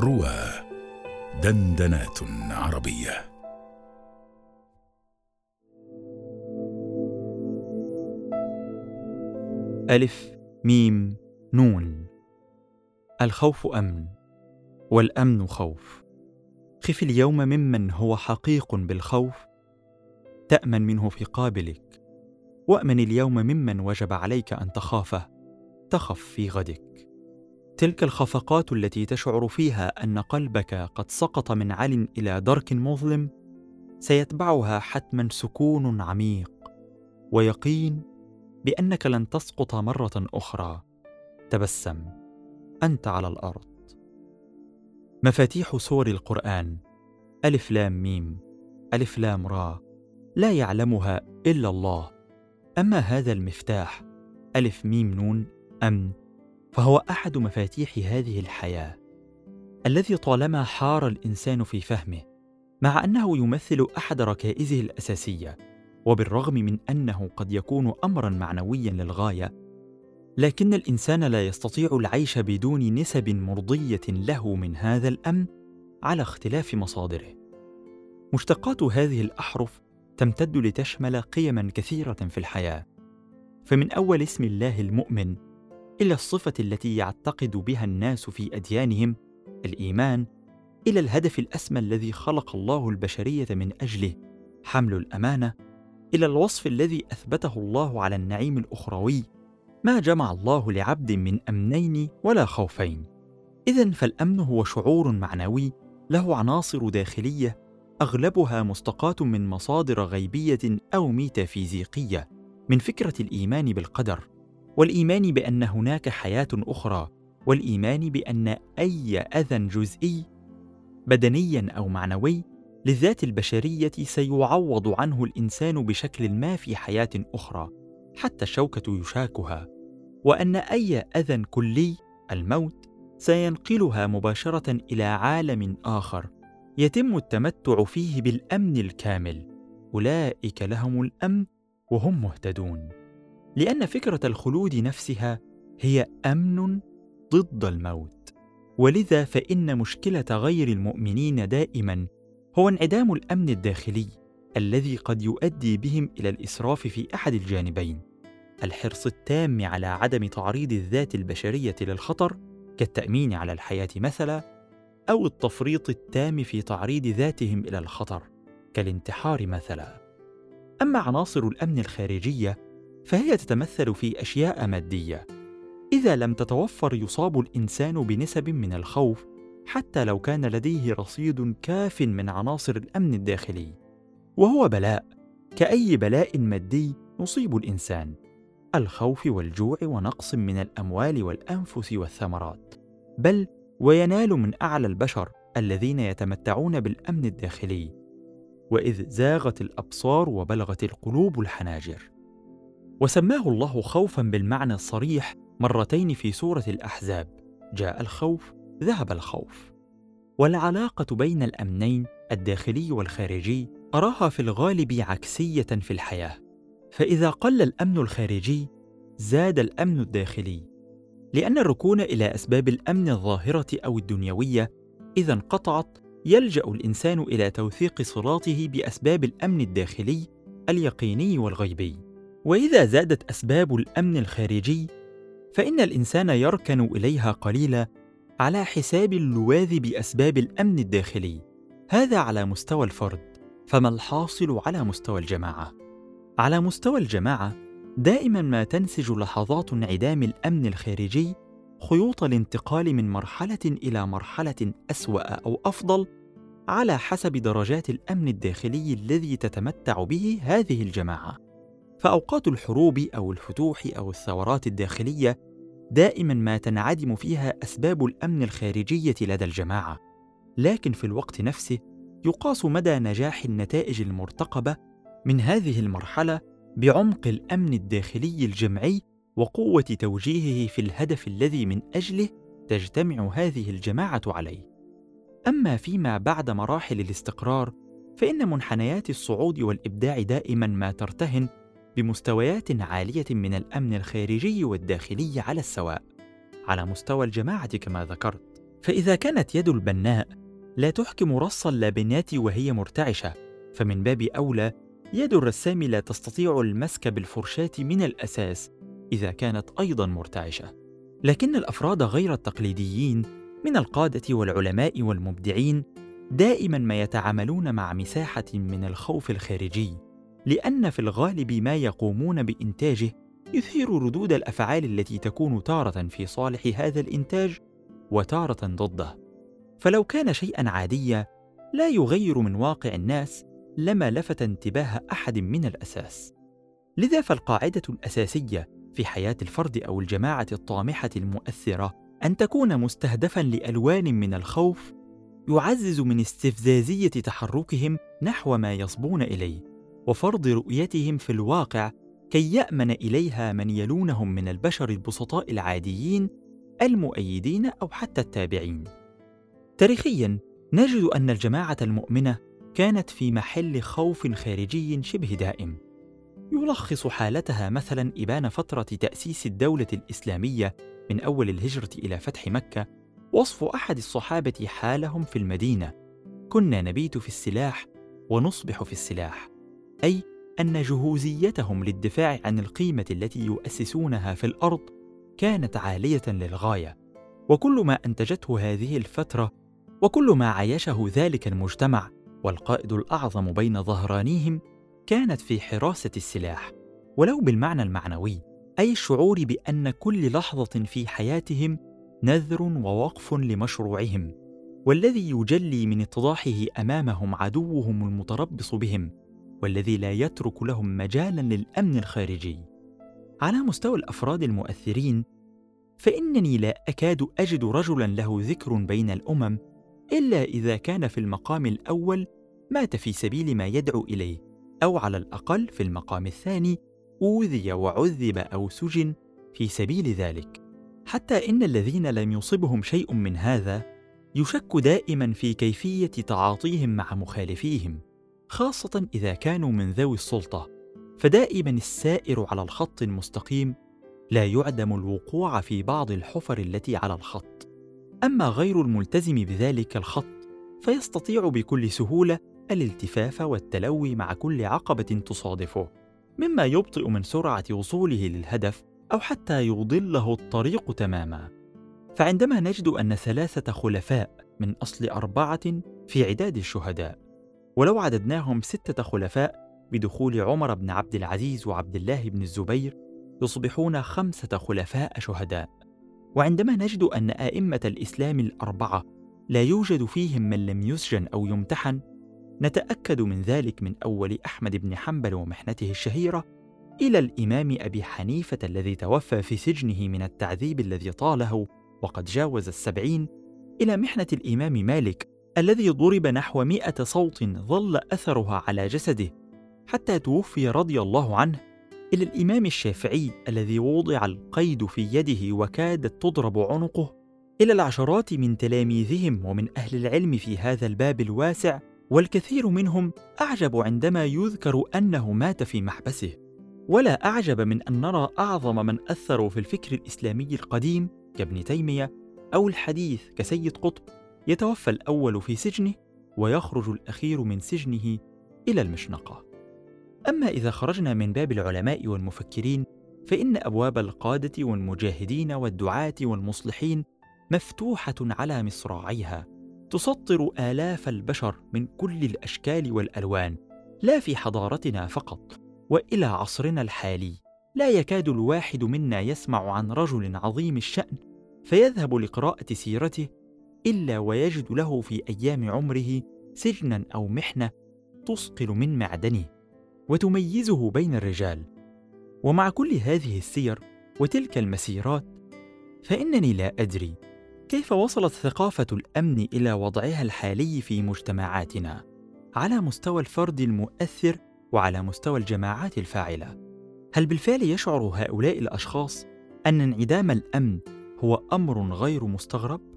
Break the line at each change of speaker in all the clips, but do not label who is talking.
روى دندنات عربية.
ألف ميم نون. الخوف أمن والأمن خوف. خف اليوم ممن هو حقيق بالخوف. تأمن منه في قابلك. وأمن اليوم ممن وجب عليك أن تخافه. تخف في غدك. تلك الخفقات التي تشعر فيها أن قلبك قد سقط من عل إلى درك مظلم سيتبعها حتما سكون عميق ويقين بأنك لن تسقط مرة أخرى. تبسم أنت على الأرض. مفاتيح سور القرآن. ألف لام ميم. ألف لام را. لا يعلمها إلا الله. أما هذا المفتاح ألف ميم نون امن فهو أحد مفاتيح هذه الحياة الذي طالما حار الإنسان في فهمه مع أنه يمثل أحد ركائزه الأساسية وبالرغم من أنه قد يكون امرا معنويا للغاية لكن الإنسان لا يستطيع العيش بدون نسب مرضية له من هذا الأمن على اختلاف مصادره. مشتقات هذه الأحرف تمتد لتشمل قيما كثيرة في الحياة فمن أول اسم الله المؤمن إلى الصفة التي يعتقد بها الناس في أديانهم الإيمان إلى الهدف الأسمى الذي خلق الله البشرية من أجله حمل الأمانة إلى الوصف الذي أثبته الله على النعيم الأخروي ما جمع الله لعبد من أمنين ولا خوفين. اذا فالأمن هو شعور معنوي له عناصر داخلية أغلبها مستقاة من مصادر غيبية أو ميتافيزيقية من فكرة الإيمان بالقدر. والإيمان بأن هناك حياة أخرى والإيمان بأن أي أذى جزئي بدنيا أو معنوي للذات البشرية سيعوض عنه الإنسان بشكل ما في حياة أخرى حتى الشوكة يشاكها وأن أي أذى كلي الموت سينقلها مباشرة إلى عالم آخر يتم التمتع فيه بالأمن الكامل. أولئك لهم الأمن وهم مهتدون. لأن فكرة الخلود نفسها هي أمن ضد الموت. ولذا فإن مشكلة غير المؤمنين دائما هو انعدام الأمن الداخلي الذي قد يؤدي بهم إلى الإسراف في أحد الجانبين. الحرص التام على عدم تعريض الذات البشرية للخطر كالتأمين على الحياة مثلا أو التفريط التام في تعريض ذاتهم إلى الخطر كالانتحار مثلا. أما عناصر الأمن الخارجية فهي تتمثل في أشياء مادية. إذا لم تتوفر يصاب الإنسان بنسب من الخوف حتى لو كان لديه رصيد كاف من عناصر الأمن الداخلي. وهو بلاء. كأي بلاء مادي يصيب الإنسان. الخوف والجوع ونقص من الأموال والأنفس والثمرات. بل وينال من أعلى البشر الذين يتمتعون بالأمن الداخلي. وإذ زاغت الأبصار وبلغت القلوب الحناجر. وسماه الله خوفا بالمعنى الصريح مرتين في سورة الأحزاب. جاء الخوف ذهب الخوف. والعلاقة بين الأمنين الداخلي والخارجي أراها في الغالب عكسية في الحياة. فإذا قل الأمن الخارجي زاد الأمن الداخلي. لأن الركون إلى أسباب الأمن الظاهرة أو الدنيوية إذا انقطعت يلجأ الإنسان إلى توثيق صلاته بأسباب الأمن الداخلي اليقيني والغيبي. وإذا زادت أسباب الأمن الخارجي فإن الإنسان يركن إليها قليلا على حساب اللواذ بأسباب الأمن الداخلي. هذا على مستوى الفرد فما الحاصل على مستوى الجماعة؟ على مستوى الجماعة دائما ما تنسج لحظات انعدام الأمن الخارجي خيوط الانتقال من مرحلة إلى مرحلة أسوأ أو أفضل على حسب درجات الأمن الداخلي الذي تتمتع به هذه الجماعة. فأوقات الحروب أو الفتوح أو الثورات الداخلية دائما ما تنعدم فيها أسباب الأمن الخارجية لدى الجماعة لكن في الوقت نفسه يقاس مدى نجاح النتائج المرتقبة من هذه المرحلة بعمق الأمن الداخلي الجمعي وقوة توجيهه في الهدف الذي من أجله تجتمع هذه الجماعة عليه. أما فيما بعد مراحل الاستقرار فإن منحنيات الصعود والإبداع دائما ما ترتهن بمستويات عالية من الأمن الخارجي والداخلي على السواء. على مستوى الجماعة كما ذكرت. فإذا كانت يد البناء لا تحكم رص اللبنات وهي مرتعشة فمن باب أولى يد الرسام لا تستطيع المسك بالفرشاة من الأساس إذا كانت أيضا مرتعشة. لكن الأفراد غير التقليديين من القادة والعلماء والمبدعين دائما ما يتعاملون مع مساحة من الخوف الخارجي. لأن في الغالب ما يقومون بإنتاجه يثير ردود الأفعال التي تكون تارة في صالح هذا الإنتاج وتارة ضده. فلو كان شيئا عاديا لا يغير من واقع الناس لما لفت انتباه أحد من الأساس. لذا فالقاعدة الأساسية في حياة الفرد أو الجماعة الطامحة المؤثرة أن تكون مستهدفا لألوان من الخوف يعزز من استفزازية تحركهم نحو ما يصبون إليه. وفرض رؤيتهم في الواقع كي يأمن إليها من يلونهم من البشر البسطاء العاديين المؤيدين أو حتى التابعين. تاريخيا نجد أن الجماعة المؤمنة كانت في محل خوف خارجي شبه دائم. يلخص حالتها مثلا إبان فترة تأسيس الدولة الإسلامية من أول الهجرة إلى فتح مكة وصف أحد الصحابة حالهم في المدينة. كنا نبيت في السلاح ونصبح في السلاح. أي أن جهوزيتهم للدفاع عن القيمة التي يؤسسونها في الأرض كانت عالية للغاية وكل ما أنتجته هذه الفترة وكل ما عايشه ذلك المجتمع والقائد الأعظم بين ظهرانيهم كانت في حراسة السلاح. ولو بالمعنى المعنوي أي الشعور بأن كل لحظة في حياتهم نذر ووقف لمشروعهم والذي يجلي من إتضاحه أمامهم عدوهم المتربص بهم والذي لا يترك لهم مجالا للأمن الخارجي. على مستوى الأفراد المؤثرين فإنني لا أكاد أجد رجلا له ذكر بين الأمم إلا إذا كان في المقام الأول مات في سبيل ما يدعو إليه أو على الأقل في المقام الثاني أوذي وعذب أو سجن في سبيل ذلك. حتى إن الذين لم يصبهم شيء من هذا يشك دائما في كيفية تعاطيهم مع مخالفيهم. خاصة إذا كانوا من ذوي السلطة. فدائما السائر على الخط المستقيم لا يعدم الوقوع في بعض الحفر التي على الخط. أما غير الملتزم بذلك الخط فيستطيع بكل سهولة الالتفاف والتلوي مع كل عقبة تصادفه مما يبطئ من سرعة وصوله للهدف أو حتى يضله الطريق تماما. فعندما نجد أن ثلاثة خلفاء من أصل أربعة في عداد الشهداء ولو عددناهم ستة خلفاء بدخول عمر بن عبد العزيز وعبد الله بن الزبير يصبحون خمسة خلفاء شهداء. وعندما نجد أن أئمة الإسلام الأربعة لا يوجد فيهم من لم يسجن أو يمتحن نتأكد من ذلك من أول أحمد بن حنبل ومحنته الشهيرة إلى الإمام أبي حنيفة الذي توفى في سجنه من التعذيب الذي طاله وقد جاوز السبعين إلى محنة الإمام مالك الذي ضرب نحو مئة صوت ظل أثرها على جسده حتى توفي رضي الله عنه إلى الإمام الشافعي الذي وضع القيد في يده وكادت تضرب عنقه. إلى العشرات من تلاميذهم ومن أهل العلم في هذا الباب الواسع والكثير منهم أعجب عندما يذكر أنه مات في محبسه. ولا أعجب من أن نرى أعظم من أثروا في الفكر الإسلامي القديم كابن تيمية أو الحديث كسيد قطب. يتوفى الأول في سجنه ويخرج الأخير من سجنه إلى المشنقة. أما إذا خرجنا من باب العلماء والمفكرين فإن أبواب القادة والمجاهدين والدعاة والمصلحين مفتوحة على مصراعيها تسطر آلاف البشر من كل الأشكال والألوان لا في حضارتنا فقط وإلى عصرنا الحالي. لا يكاد الواحد منا يسمع عن رجل عظيم الشأن فيذهب لقراءة سيرته إلا ويجد له في أيام عمره سجنا أو محنة تثقل من معدنه وتميزه بين الرجال. ومع كل هذه السير وتلك المسيرات فإنني لا أدري كيف وصلت ثقافة الأمن إلى وضعها الحالي في مجتمعاتنا على مستوى الفرد المؤثر وعلى مستوى الجماعات الفاعلة. هل بالفعل يشعر هؤلاء الأشخاص أن انعدام الأمن هو أمر غير مستغرب؟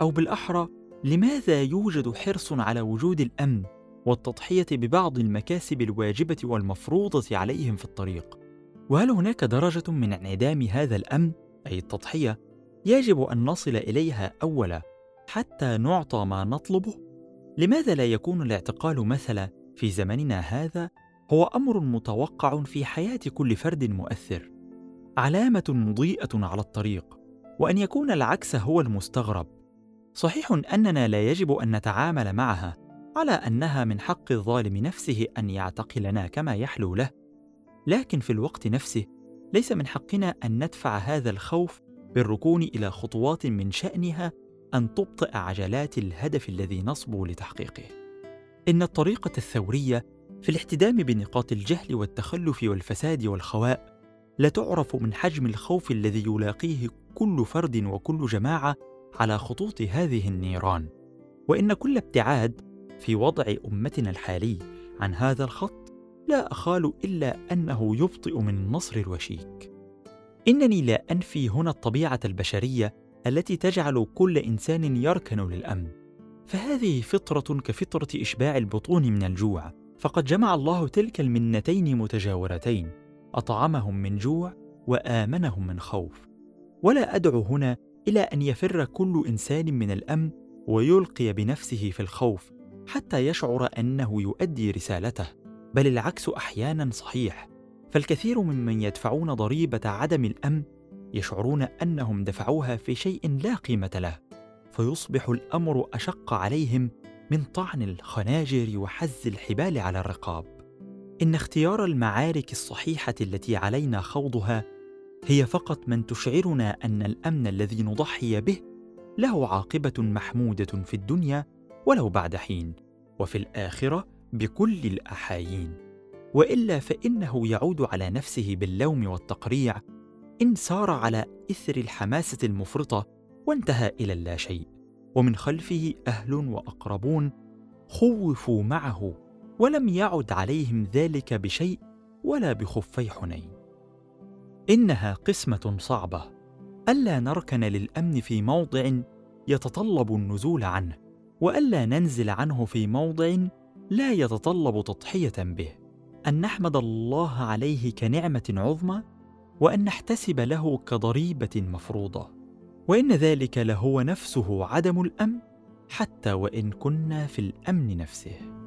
أو بالأحرى لماذا يوجد حرص على وجود الأمن والتضحية ببعض المكاسب الواجبة والمفروضة عليهم في الطريق؟ وهل هناك درجة من انعدام هذا الأمن أي التضحية يجب أن نصل إليها اولا حتى نعطى ما نطلبه؟ لماذا لا يكون الاعتقال مثلا في زمننا هذا هو أمر متوقع في حياة كل فرد مؤثر علامة مضيئة على الطريق وأن يكون العكس هو المستغرب؟ صحيح أننا لا يجب أن نتعامل معها على أنها من حق الظالم نفسه أن يعتقلنا كما يحلو له. لكن في الوقت نفسه ليس من حقنا أن ندفع هذا الخوف بالركون إلى خطوات من شأنها أن تبطئ عجلات الهدف الذي نصبو لتحقيقه. إن الطريقة الثورية في الاحتدام بنقاط الجهل والتخلف والفساد والخواء لا تعرف من حجم الخوف الذي يلاقيه كل فرد وكل جماعة على خطوط هذه النيران وإن كل ابتعاد في وضع أمتنا الحالي عن هذا الخط لا أخال إلا أنه يبطئ من نصر الوشيك. إنني لا أنفي هنا الطبيعة البشرية التي تجعل كل إنسان يركن للأمن. فهذه فطرة كفطرة إشباع البطون من الجوع فقد جمع الله تلك المنتين متجاورتين أطعمهم من جوع وآمنهم من خوف. ولا أدعو هنا إلى أن يفر كل إنسان من الأمن ويلقي بنفسه في الخوف حتى يشعر أنه يؤدي رسالته بل العكس أحيانا صحيح. فالكثير ممن يدفعون ضريبة عدم الأمن يشعرون أنهم دفعوها في شيء لا قيمة له فيصبح الأمر أشق عليهم من طعن الخناجر وحز الحبال على الرقاب. إن اختيار المعارك الصحيحة التي علينا خوضها هي فقط من تشعرنا أن الأمن الذي نضحي به له عاقبة محمودة في الدنيا ولو بعد حين وفي الآخرة بكل الأحايين. وإلا فإنه يعود على نفسه باللوم والتقريع إن سار على إثر الحماسة المفرطة وانتهى إلى اللاشيء ومن خلفه أهل وأقربون خوفوا معه ولم يعد عليهم ذلك بشيء ولا بخفي حنين. إنها قسمة صعبة ألا نركن للأمن في موضع يتطلب النزول عنه وألا ننزل عنه في موضع لا يتطلب تضحية به. أن نحمد الله عليه كنعمة عظمى وأن نحتسب له كضريبة مفروضة. وإن ذلك لهو نفسه عدم الأمن حتى وإن كنا في الأمن نفسه.